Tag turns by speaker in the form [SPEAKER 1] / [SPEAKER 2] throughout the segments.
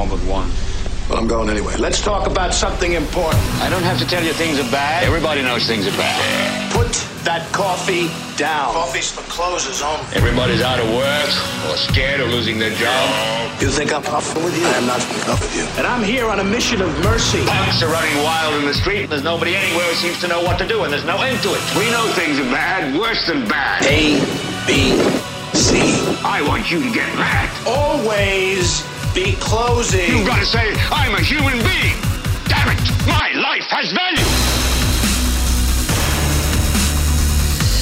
[SPEAKER 1] home at one.
[SPEAKER 2] Well, I'm going anyway. Let's talk about something important.
[SPEAKER 1] I don't have to tell you things are bad. Everybody knows things are bad.
[SPEAKER 2] Put that coffee down. Coffee's for closers only.
[SPEAKER 1] Everybody's out of work or scared of losing their job.
[SPEAKER 2] You think I'm puffing with you? I am not puffing with you. And I'm here on a mission of mercy.
[SPEAKER 1] Punks are running wild in the street. There's nobody anywhere who seems to know what to do, and there's no end to it. We know things are bad, worse than bad.
[SPEAKER 2] A, B, C.
[SPEAKER 1] I want you to get mad.
[SPEAKER 2] Always be closing.
[SPEAKER 1] You've got to say, I'm a human being. Damn it, my life has value.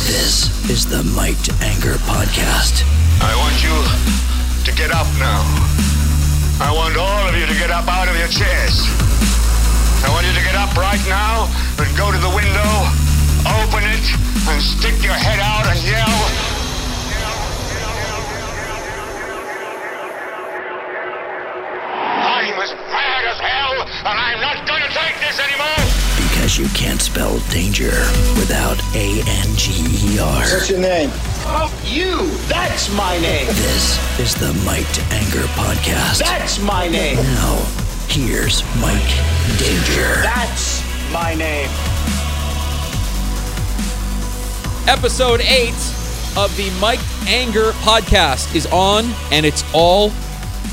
[SPEAKER 3] This is the Might to Anger podcast.
[SPEAKER 1] I want you to get up now. I want all of you to get up out of your chairs. I want you to get up right now and go to the window, open it, and stick your head out and yell. I'm as mad as hell, and I'm not going to take this anymore.
[SPEAKER 3] Because you can't spell danger without A N G E R.
[SPEAKER 2] What's your name? Oh, you. That's my name.
[SPEAKER 3] This is the Mike to Anger podcast.
[SPEAKER 2] That's my name.
[SPEAKER 3] Now, here's Mike Danger.
[SPEAKER 2] That's my name.
[SPEAKER 4] Episode 8 of the Mike Anger podcast is on, and it's all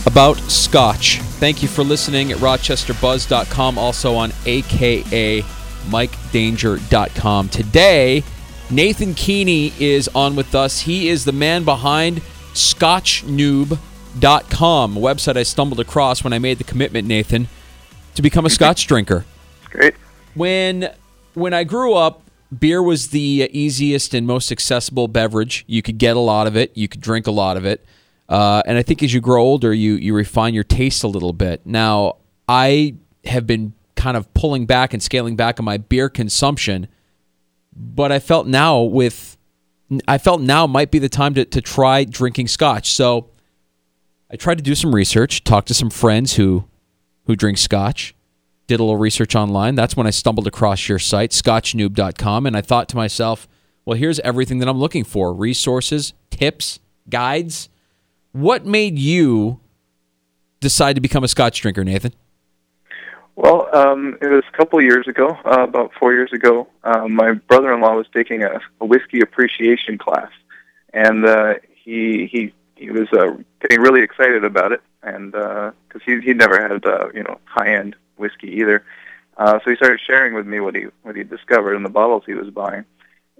[SPEAKER 4] about scotch. Thank you for listening at rochesterbuzz.com, also on aka MikeDanger.com. Today, Nathan Keeney is on with us. He is the man behind ScotchNoob.com, a website I stumbled across when I made the commitment, Nathan, to become a scotch drinker.
[SPEAKER 5] Great.
[SPEAKER 4] When when I grew up, beer was the easiest and most accessible beverage. You could get a lot of it. You could drink a lot of it. Uh, and I think as you grow older, you you refine your taste a little bit. Now, I have been kind of pulling back and scaling back on my beer consumption, but I felt now with I felt now might be the time to, to try drinking scotch. So I tried to do some research, talk to some friends who who drink scotch, did a little research online. That's when I stumbled across your site, scotchnoob.com, and I thought to myself, well, here's everything that I'm looking for resources, tips, guides. What made you decide to become a scotch drinker, Nathan?
[SPEAKER 5] Well, um, it was a couple years ago, uh, about four years ago. Uh, my brother-in-law was taking a, a whiskey appreciation class, and uh, he he he was uh, getting really excited about it, and because he he never had uh, you know high-end whiskey either, uh, so he started sharing with me what he what he discovered in the bottles he was buying.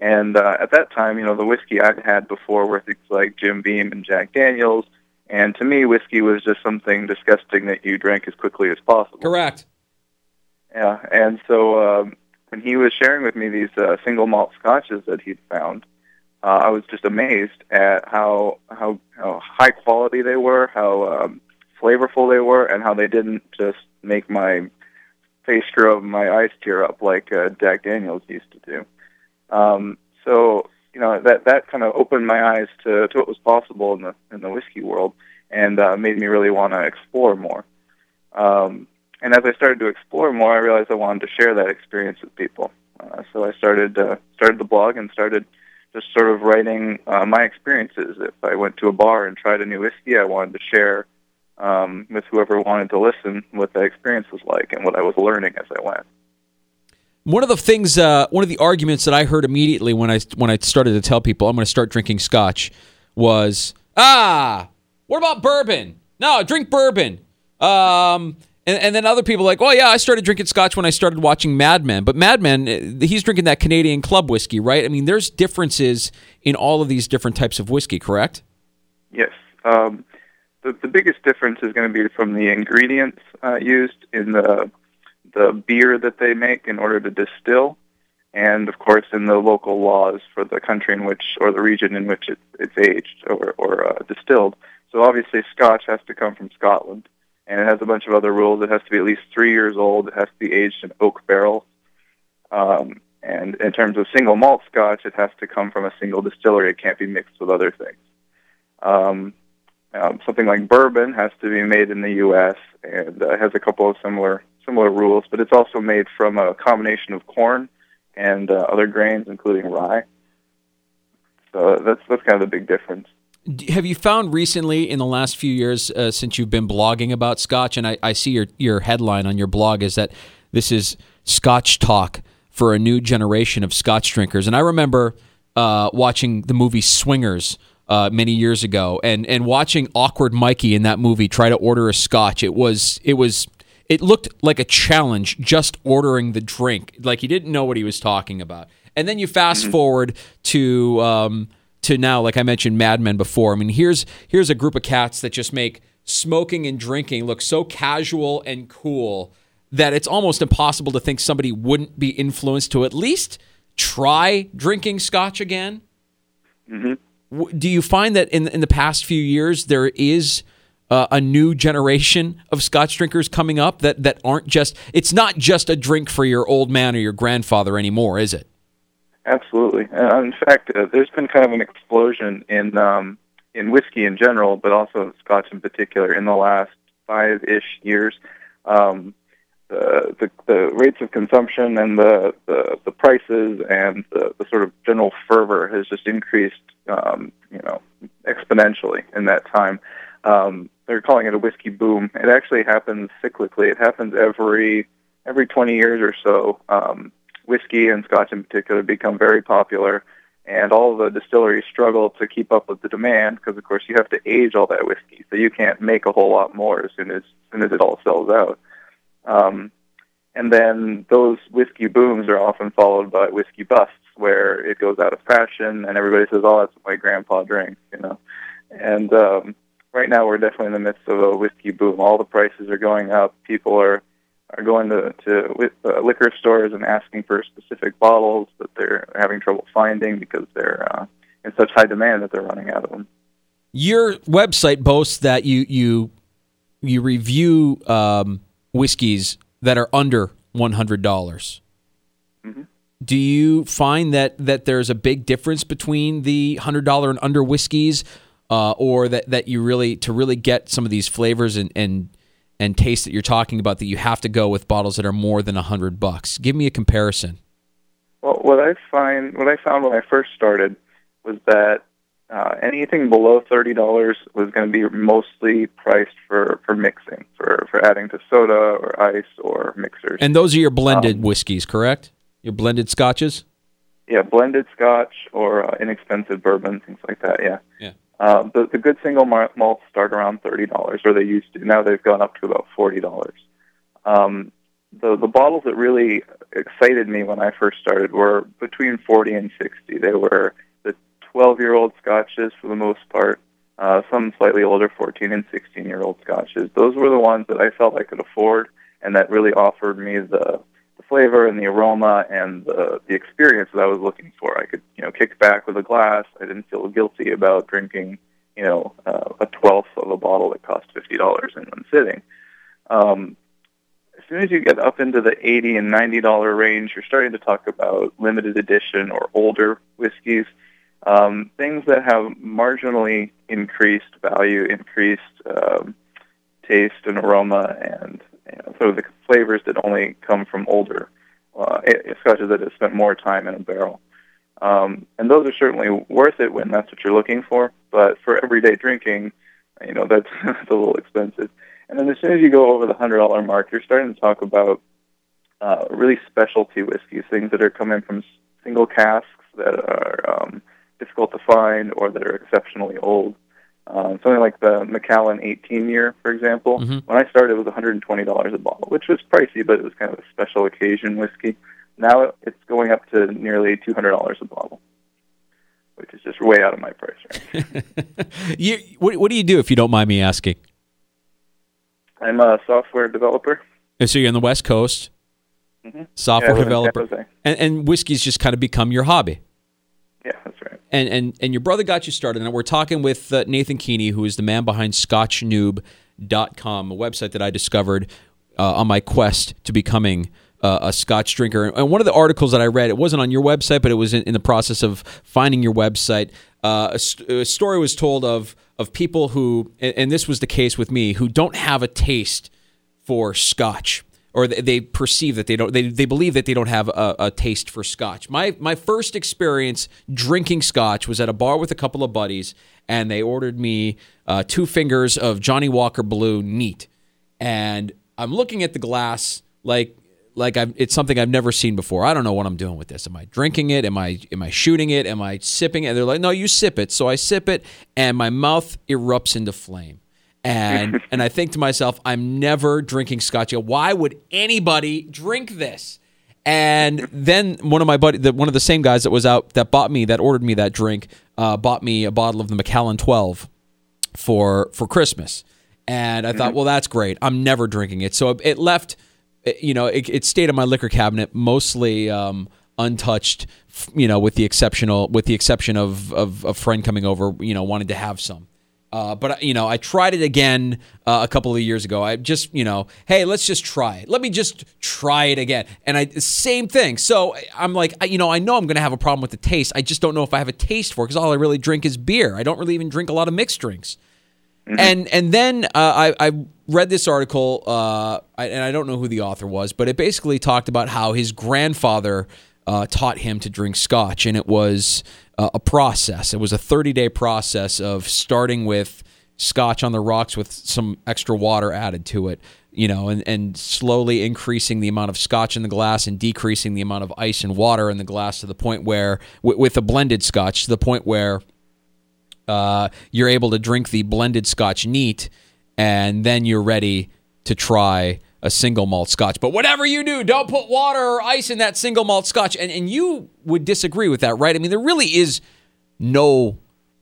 [SPEAKER 5] And uh, at that time, you know, the whiskey I'd had before were things like Jim Beam and Jack Daniels, and to me, whiskey was just something disgusting that you drank as quickly as possible.
[SPEAKER 4] Correct.
[SPEAKER 5] Yeah, and so um, when he was sharing with me these uh, single malt scotches that he'd found, uh, I was just amazed at how how how high quality they were, how um, flavorful they were, and how they didn't just make my face scrub my eyes tear up like uh, Jack Daniels used to do. Um, so you know that that kind of opened my eyes to, to what was possible in the in the whiskey world, and uh, made me really want to explore more. Um, and as I started to explore more, I realized I wanted to share that experience with people. Uh, so I started uh, started the blog and started just sort of writing uh, my experiences. If I went to a bar and tried a new whiskey, I wanted to share um, with whoever wanted to listen what that experience was like and what I was learning as I went.
[SPEAKER 4] One of the things, uh, one of the arguments that I heard immediately when I when I started to tell people I'm going to start drinking scotch was, ah, what about bourbon? No, drink bourbon. Um, and, and then other people like, well, yeah, I started drinking scotch when I started watching Mad Men. But Mad Men, uh, he's drinking that Canadian club whiskey, right? I mean, there's differences in all of these different types of whiskey, correct?
[SPEAKER 5] Yes. Um, the, the biggest difference is going to be from the ingredients uh, used in the the beer that they make in order to distill, and of course in the local laws for the country in which or the region in which it, it's aged or, or uh, distilled. So obviously, Scotch has to come from Scotland, and it has a bunch of other rules. It has to be at least three years old. It has to be aged in oak barrels. Um, and in terms of single malt Scotch, it has to come from a single distillery. It can't be mixed with other things. Um, um, something like bourbon has to be made in the U.S. and uh, has a couple of similar similar rules, but it's also made from a combination of corn and uh, other grains, including rye. So that's that's kind of the big difference.
[SPEAKER 4] Have you found recently in the last few years uh, since you've been blogging about Scotch, and I, I see your your headline on your blog is that this is Scotch talk for a new generation of Scotch drinkers, and I remember uh, watching the movie Swingers. Uh, many years ago, and and watching awkward Mikey in that movie try to order a Scotch, it was it was it looked like a challenge just ordering the drink, like he didn't know what he was talking about. And then you fast forward to um, to now, like I mentioned, Mad Men before. I mean, here's here's a group of cats that just make smoking and drinking look so casual and cool that it's almost impossible to think somebody wouldn't be influenced to at least try drinking scotch again. W- Do you find that in in the past few years there is uh, a new generation of scotch drinkers coming up that that aren't just it's not just a drink for your old man or your grandfather anymore, is it?
[SPEAKER 5] Absolutely. Uh, in fact, uh, there's been kind of an explosion in um, in whiskey in general, but also Scotch in particular in the last five-ish years. Um, the, the the rates of consumption and the the, the prices and the, the sort of general fervor has just increased, um, you know, exponentially in that time. Um, they're calling it a whiskey boom. It actually happens cyclically. It happens every every 20 years or so. Um, whiskey and Scotch in particular become very popular, and all the distilleries struggle to keep up with the demand because, of course, you have to age all that whiskey, so you can't make a whole lot more as soon as, as soon as it all sells out. Um, and then those whiskey booms are often followed by whiskey busts, where it goes out of fashion, and everybody says, "Oh, that's what my grandpa drinks," you know. And um, right now, we're definitely in the midst of a whiskey boom. All the prices are going up. People are are going to to uh, liquor stores and asking for specific bottles that they're having trouble finding because they're uh, in such high demand that they're running out of them.
[SPEAKER 4] Your website boasts that you you you review um, whiskeys that are under one hundred dollars. Do you find that that there's a big difference between the hundred dollar and under whiskeys, uh, or that that you really to really get some of these flavors and and and taste that you're talking about that you have to go with bottles that are more than a hundred bucks? Give me a comparison.
[SPEAKER 5] Well, what I find, what I found when I first started, was that uh, anything below thirty dollars was going to be mostly priced for for mixing, for for adding to soda or ice or mixers.
[SPEAKER 4] And those are your blended whiskeys, correct? Your blended scotches.
[SPEAKER 5] yeah, blended Scotch or uh, inexpensive bourbon, things like that. Yeah.
[SPEAKER 4] Yeah.
[SPEAKER 5] Uh, the the good single malts start around thirty dollars, or they used to. Now they've gone up to about forty dollars. Um, the the bottles that really excited me when I first started were between forty and sixty. They were the twelve year old scotches for the most part. Uh, some slightly older, fourteen and sixteen year old scotches. Those were the ones that I felt I could afford, and that really offered me the flavor and the aroma and the the experience that I was looking for. I could you know kick back with a glass. I didn't feel guilty about drinking you know uh, a twelfth of a bottle that cost fifty dollars in one sitting. Um, as soon as you get up into the eighty and ninety dollar range, you're starting to talk about limited edition or older whiskeys. Um, things that have marginally increased value, increased um, taste and aroma, and sort of the flavors that only come from older uh, scotches that have spent more time in a barrel. Um, and those are certainly worth it when that's what you're looking for. But for everyday drinking, you know, that's, that's a little expensive. And then as soon as you go over the hundred dollar mark, you're starting to talk about uh, really specialty whiskeys, things that are coming from single casks that are um, difficult to find or that are exceptionally old. Um, something like the Macallan 18 year, for example. When I started, it was $120 a bottle, which was pricey, but it was kind of a special occasion whiskey. Now it's going up to nearly $200 a bottle, which is just way out of my price range.
[SPEAKER 4] You, what, what do you do if you don't mind me asking?
[SPEAKER 5] I'm a software developer.
[SPEAKER 4] So you're on the West Coast,
[SPEAKER 5] Mm-hmm.
[SPEAKER 4] software
[SPEAKER 5] Yeah, I live in San
[SPEAKER 4] developer, and, and whiskey's just kind of become your hobby.
[SPEAKER 5] Yeah, that's right.
[SPEAKER 4] And and and your brother got you started. And we're talking with uh, Nathan Keeney, who is the man behind ScotchNoob.com, a website that I discovered uh, on my quest to becoming uh, a Scotch drinker. And one of the articles that I read, it wasn't on your website, but it was in, in the process of finding your website. Uh, a, st- a story was told of of people who, and, and this was the case with me, who don't have a taste for Scotch or they, perceive that they don't. They, they believe that they don't have a, a taste for Scotch. My my first experience drinking Scotch was at a bar with a couple of buddies, and they ordered me uh, two fingers of Johnnie Walker Blue neat, and I'm looking at the glass like like I've, it's something I've never seen before. I don't know what I'm doing with this. Am I drinking it? Am I am I shooting it? Am I sipping it? And they're like, no, you sip it. So I sip it, and my mouth erupts into flame. And and I think to myself, I'm never drinking scotch. Why would anybody drink this? And then one of my buddy, the, one of the same guys that was out that bought me that ordered me that drink, uh, bought me a bottle of the Macallan 12 for for Christmas. And I thought, well, that's great. I'm never drinking it. So it left you know, it, it, stayed in my liquor cabinet mostly um, untouched. You know, with the exceptional, with the exception of, of a friend coming over, you know, wanted to have some. Uh, but you know, I tried it again uh, a couple of years ago. I just, you know, hey, let's just try it. Let me just try it again. And I same thing. So I'm like, I, you know, I know I'm going to have a problem with the taste. I just don't know if I have a taste for it because all I really drink is beer. I don't really even drink a lot of mixed drinks. Mm-hmm. And and then uh, I, I read this article, uh, I, and I don't know who the author was, but it basically talked about how his grandfather uh, taught him to drink scotch, and it was uh, a process. It was a 30 day process of starting with scotch on the rocks with some extra water added to it, you know, and, and slowly increasing the amount of scotch in the glass and decreasing the amount of ice and water in the glass to the point where, with, with a blended scotch, to the point where uh, you're able to drink the blended scotch neat, and then you're ready to try a single malt scotch. But whatever you do, don't put water or ice in that single malt scotch. And, and you would disagree with that, right? I mean, there really is no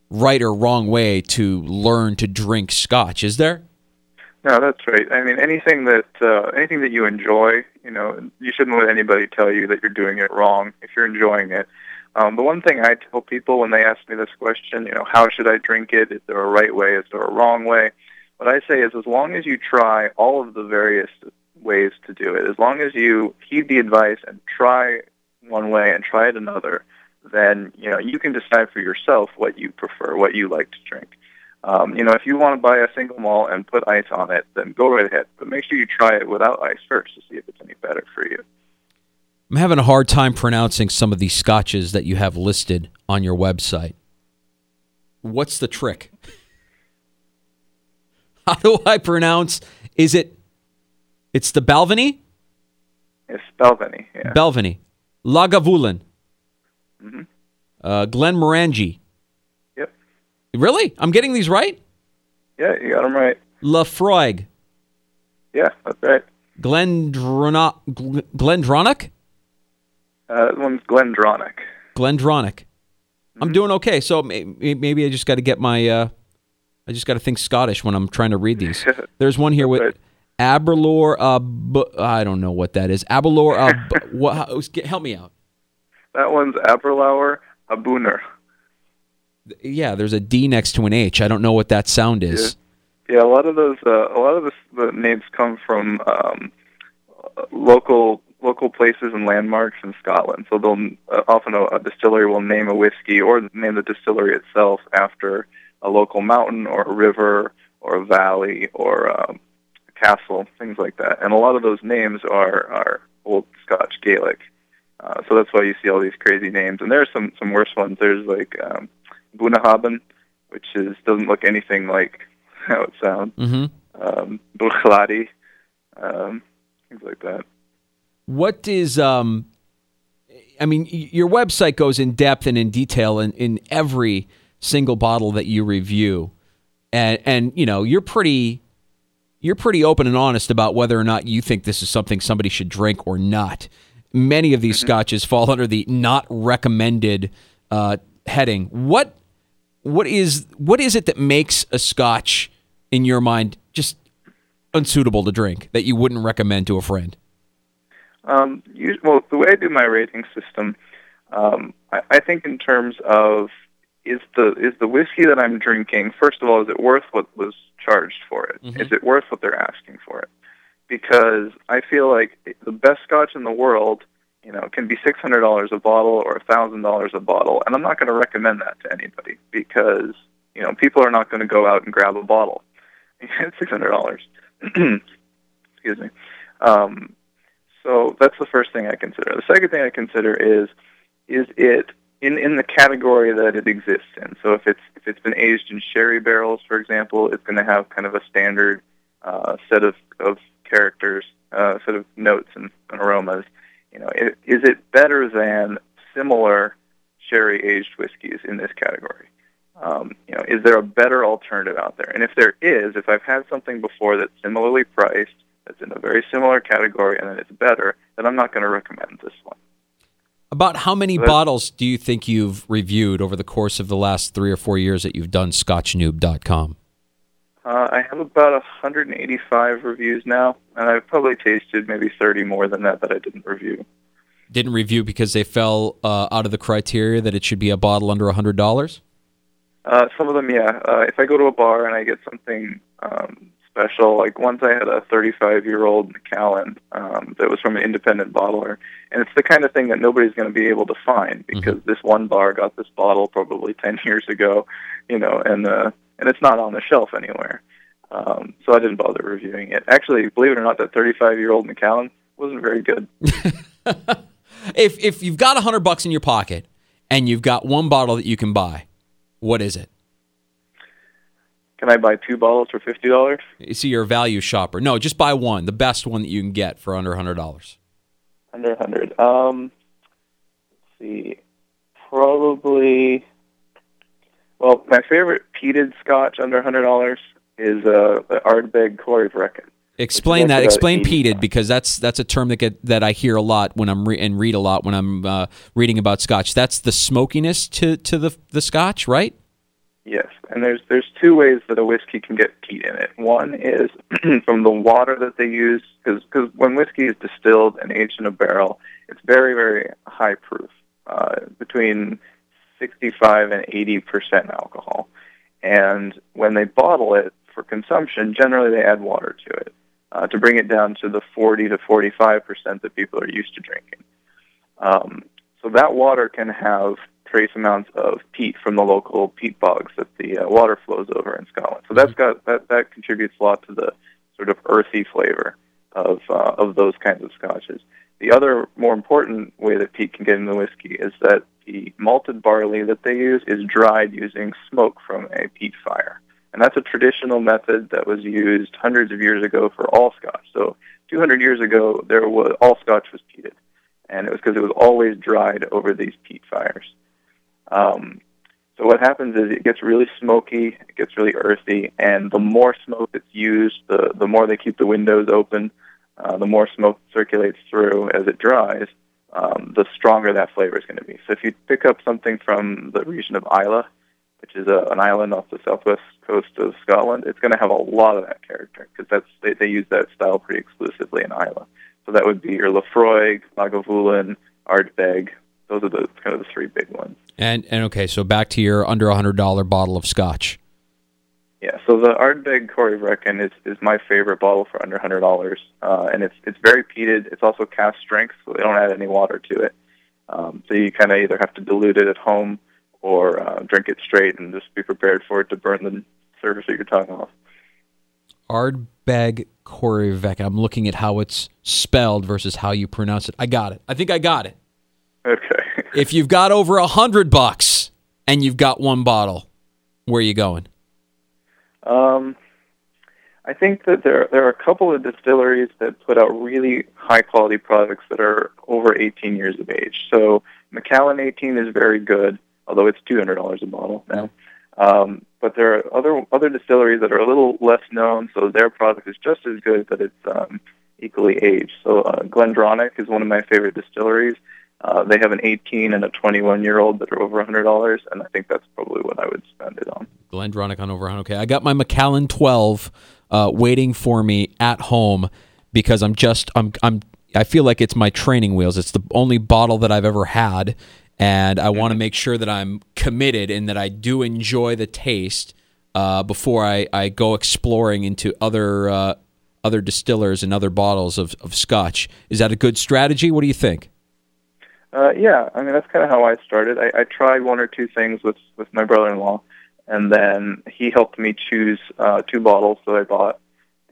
[SPEAKER 4] right or wrong way to learn to drink scotch, is there?
[SPEAKER 5] No, that's right. I mean, anything that uh, anything that you enjoy, you know, you shouldn't let anybody tell you that you're doing it wrong if you're enjoying it. Um, the one thing I tell people when they ask me this question, you know, how should I drink it? Is there a right way? Is there a wrong way? What I say is as long as you try all of the various ways to do it, as long as you heed the advice and try one way and try it another, then, you know, you can decide for yourself what you prefer, what you like to drink. Um, you know, if you want to buy a single malt and put ice on it, then go right ahead. But make sure you try it without ice first to see if it's any better for you.
[SPEAKER 4] I'm having a hard time pronouncing some of these scotches that you have listed on your website. What's the trick? How do I pronounce? Is it? It's the Balvenie.
[SPEAKER 5] It's Balvenie. Yeah.
[SPEAKER 4] Balvenie, Lagavulin.
[SPEAKER 5] Mm-hmm.
[SPEAKER 4] Uh, Glenmorangie.
[SPEAKER 5] Yep.
[SPEAKER 4] Really? I'm getting these right.
[SPEAKER 5] Yeah, you got them right.
[SPEAKER 4] Laphroaig.
[SPEAKER 5] Yeah, that's right.
[SPEAKER 4] Glendronach. Glendronach.
[SPEAKER 5] Uh, that one's Glendronach.
[SPEAKER 4] Glendronach. Mm-hmm. I'm doing okay. So maybe I just got to get my. Uh, I just got to think Scottish when I'm trying to read these. There's one here with right. Aberlour. Uh, bu- I don't know what that is. Aberlour. Uh, bu- what, help me out.
[SPEAKER 5] That one's Aberlour A'bunadh.
[SPEAKER 4] Yeah, there's a D next to an H. I don't know what that sound is.
[SPEAKER 5] Yeah, yeah a lot of those. Uh, a lot of the, the names come from um, local local places and landmarks in Scotland. So they'll uh, often a, a distillery will name a whiskey or name the distillery itself after a local mountain or a river or a valley or um, a castle, things like that. And a lot of those names are are old Scotch Gaelic. Uh, so that's why you see all these crazy names. And there are some some worse ones. There's like um, Bunnahabhain, which is doesn't look anything like how it sounds.
[SPEAKER 4] Mm-hmm.
[SPEAKER 5] Um, um, things like that
[SPEAKER 4] what is um I mean, your website goes in depth and in detail in, in every single bottle that you review. And and you know, you're pretty you're pretty open and honest about whether or not you think this is something somebody should drink or not. Many of these mm-hmm. scotches fall under the not recommended uh, heading. What what is what is it that makes a scotch in your mind just unsuitable to drink that you wouldn't recommend to a friend?
[SPEAKER 5] Um, you, well, the way I do my rating system, um, I, I think in terms of is the is the whiskey that I'm drinking. First of all, is it worth what was charged for it?
[SPEAKER 4] Mm-hmm.
[SPEAKER 5] Is it worth what they're asking for it? Because I feel like the best Scotch in the world, you know, can be six hundred dollars a bottle or a thousand dollars a bottle, and I'm not going to recommend that to anybody because you know people are not going to go out and grab a bottle. It's six hundred dollars. Excuse me. Um, so that's the first thing I consider. The second thing I consider is is it in in the category that it exists in. So if it's if it's been aged in sherry barrels, for example, it's going to have kind of a standard uh, set of of characters, uh, set of notes and, and aromas. You know, it, is it better than similar sherry aged whiskeys in this category? Um, you know, is there a better alternative out there? And if there is, if I've had something before that's similarly priced, that's in a very similar category, and then it's better, then I'm not going to recommend this one.
[SPEAKER 4] About how many bottles do you think you've reviewed over the course of the last three or four years that you've done ScotchNoob.com?
[SPEAKER 5] Uh, I have about 185 reviews now, and I've probably tasted maybe 30 more than that that I didn't review.
[SPEAKER 4] Didn't review because they fell uh, out of the criteria that it should be a bottle under hundred dollars.
[SPEAKER 5] Uh, some of them, yeah. Uh, if I go to a bar and I get something um, special, like once I had a 35-year-old Macallan um, that was from an independent bottler, and it's the kind of thing that nobody's going to be able to find because this one bar got this bottle probably 10 years ago, you know, and uh, and it's not on the shelf anywhere. Um, so I didn't bother reviewing it. Actually, believe it or not, that 35-year-old Macallan wasn't very good.
[SPEAKER 4] If if you've got a hundred bucks in your pocket and you've got one bottle that you can buy, what is it?
[SPEAKER 5] Can I buy two bottles for fifty dollars?
[SPEAKER 4] So you're a value shopper. No, just buy one, the best one that you can get for under hundred dollars.
[SPEAKER 5] Under a hundred. Um, let's see, probably. Well, my favorite peated Scotch under a hundred dollars is uh, the Ardbeg Corryvreckan.
[SPEAKER 4] Explain that. Explain peated because that's that's a term that get, that I hear a lot when I'm re- and read a lot when I'm uh, reading about Scotch. That's the smokiness to to the the Scotch, right?
[SPEAKER 5] Yes, and there's there's two ways that a whiskey can get peat in it. One is from the water that they use, because when whiskey is distilled and aged in a barrel, it's very very high proof, uh, between 65 and 80 percent alcohol. And when they bottle it for consumption, generally they add water to it uh, to bring it down to the 40 to 45 percent that people are used to drinking. Um, so that water can have trace amounts of peat from the local peat bogs that the uh, water flows over in Scotland. So that's got that that contributes a lot to the sort of earthy flavor of uh, of those kinds of scotches. The other more important way that peat can get in the whiskey is that the malted barley that they use is dried using smoke from a peat fire. And that's a traditional method that was used hundreds of years ago for all scotch. So 200 years ago, there was all scotch was peated, and it was because it was always dried over these peat fires. Um, so what happens is it gets really smoky, it gets really earthy, and the more smoke that's used, the the more they keep the windows open, uh, the more smoke circulates through as it dries, um, the stronger that flavor is going to be. So if you pick up something from the region of Islay, which is a, an island off the southwest coast of Scotland, it's going to have a lot of that character because that's they, they use that style pretty exclusively in Islay. So that would be your Laphroaig, Lagavulin, Ardbeg. Those are the kind of the three big ones.
[SPEAKER 4] And and okay, so back to your under a hundred dollar bottle of Scotch.
[SPEAKER 5] Yeah, so the Ardbeg Corryvreckan is, is my favorite bottle for under hundred dollars, uh, and it's it's very peated. It's also cast strength, so they don't add any water to it. Um, so you kind of either have to dilute it at home or uh, drink it straight, and just be prepared for it to burn the surface of your tongue off.
[SPEAKER 4] Ardbeg Korivek. I'm looking at how it's spelled versus how you pronounce it. I got it. I think I got it.
[SPEAKER 5] Okay.
[SPEAKER 4] If you've got over a hundred bucks and you've got one bottle, where are you going?
[SPEAKER 5] Um, I think that there there are a couple of distilleries that put out really high quality products that are over 18 years of age. So Macallan 18 is very good, although it's $200 a bottle now. Um, but there are other other distilleries that are a little less known, so their product is just as good, but it's um, equally aged. So uh, Glendronach is one of my favorite distilleries. Uh, they have an 18 and a 21 year old that are over $100, and I think that's probably what I would spend it on.
[SPEAKER 4] Glendronach on over. Okay, I got my Macallan 12 uh, waiting for me at home because I'm just I'm I'm I feel like it's my training wheels. It's the only bottle that I've ever had, and I want to make sure that I'm committed and that I do enjoy the taste uh, before I, I go exploring into other uh, other distillers and other bottles of, of Scotch. Is that a good strategy? What do you think?
[SPEAKER 5] Uh, yeah, I mean that's kind of how I started. I, I tried one or two things with with my brother-in-law, and then he helped me choose uh, two bottles that I bought,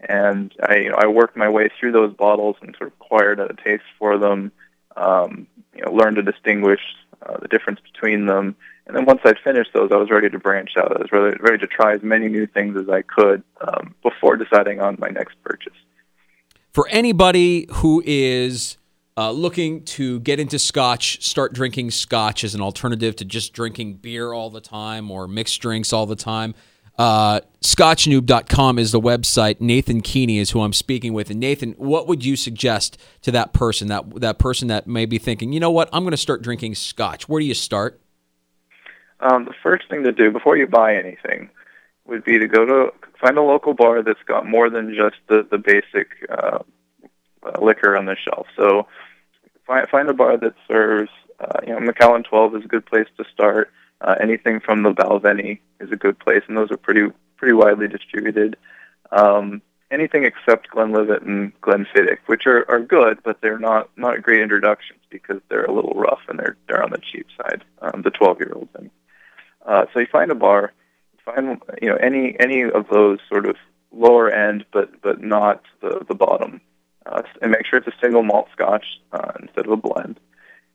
[SPEAKER 5] and I you know I worked my way through those bottles and sort of acquired a taste for them. Um, you know, learned to distinguish uh, the difference between them, and then once I'd finished those, I was ready to branch out. I was ready, ready to try as many new things as I could um, before deciding on my next purchase.
[SPEAKER 4] For anybody who is uh, looking to get into scotch, start drinking scotch as an alternative to just drinking beer all the time or mixed drinks all the time. Uh, scotchnoob.com is the website. Nathan Keeney is who I'm speaking with. And Nathan, what would you suggest to that person, that that person that may be thinking, you know what, I'm going to start drinking scotch? Where do you start?
[SPEAKER 5] Um, the first thing to do before you buy anything would be to go to find a local bar that's got more than just the the basic uh, uh, liquor on the shelf. So find find a bar that serves. Uh, you know, Macallan 12 is a good place to start. Uh, anything from the Balvenie is a good place, and those are pretty pretty widely distributed. Um, anything except Glenlivet and Glenfiddich, which are, are good, but they're not not great introductions because they're a little rough and they're they're on the cheap side. Um, the 12 year olds. Uh, so you find a bar, find you know any any of those sort of lower end, but but not the the bottom, uh, and make sure it's a single malt Scotch uh, instead of a blend,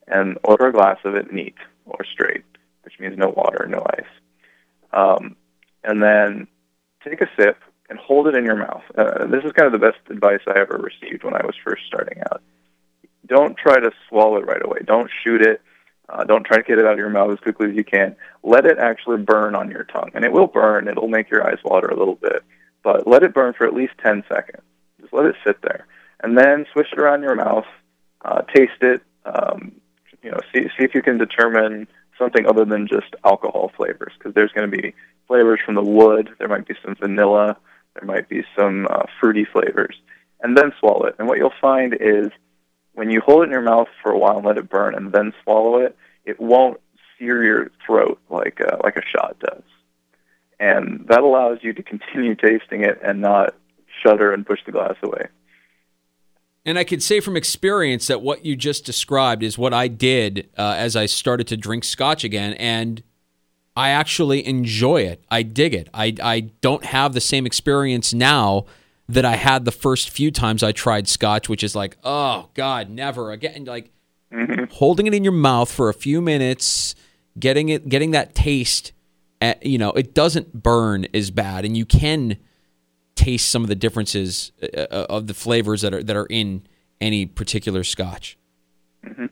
[SPEAKER 5] and order a glass of it neat or straight which means no water, no ice. Um, and then take a sip and hold it in your mouth. Uh, this is kind of the best advice I ever received when I was first starting out. Don't try to swallow it right away. Don't shoot it. Uh, don't try to get it out of your mouth as quickly as you can. Let it actually burn on your tongue, and it will burn. It'll make your eyes water a little bit, but let it burn for at least 10 seconds. Just let it sit there, and then swish it around your mouth. Uh, taste it. Um, you know, see see if you can determine something other than just alcohol flavors because there's going to be flavors from the wood. There might be some vanilla. There might be some uh, fruity flavors, and then swallow it. And what you'll find is when you hold it in your mouth for a while and let it burn, and then swallow it, it won't sear your throat like uh, like a shot does, and that allows you to continue tasting it and not shudder and push the glass away.
[SPEAKER 4] And I could say from experience that what you just described is what I did uh, as I started to drink scotch again. And I actually enjoy it. I dig it. I, I don't have the same experience now that I had the first few times I tried scotch, which is like, oh, God, never again. Like mm-hmm. holding it in your mouth for a few minutes, getting it, getting that taste. At, you know, it doesn't burn as bad, and you can taste some of the differences uh, uh, of the flavors that are that are in any particular scotch. Mm-hmm.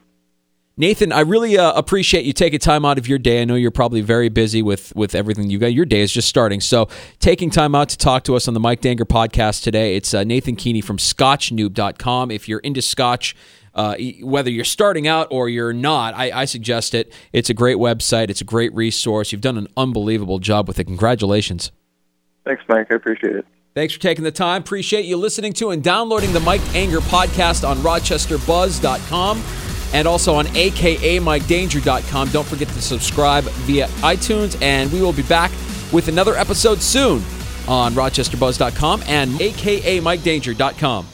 [SPEAKER 4] Nathan, I really uh, appreciate you taking time out of your day. I know you're probably very busy with with everything you got. Your day is just starting, so taking time out to talk to us on the Mike Danger podcast today. It's uh, Nathan Keeney from ScotchNoob.com. If you're into Scotch. Uh, whether you're starting out or you're not, I, I suggest it. It's a great website. It's a great resource. You've done an unbelievable job with it. Congratulations.
[SPEAKER 5] Thanks, Mike. I appreciate it.
[SPEAKER 4] Thanks for taking the time. Appreciate you listening to and downloading the Mike Anger podcast on rochesterbuzz.com and also on akamikedanger.com. Don't forget to subscribe via iTunes, and we will be back with another episode soon on rochesterbuzz.com and akamikedanger.com.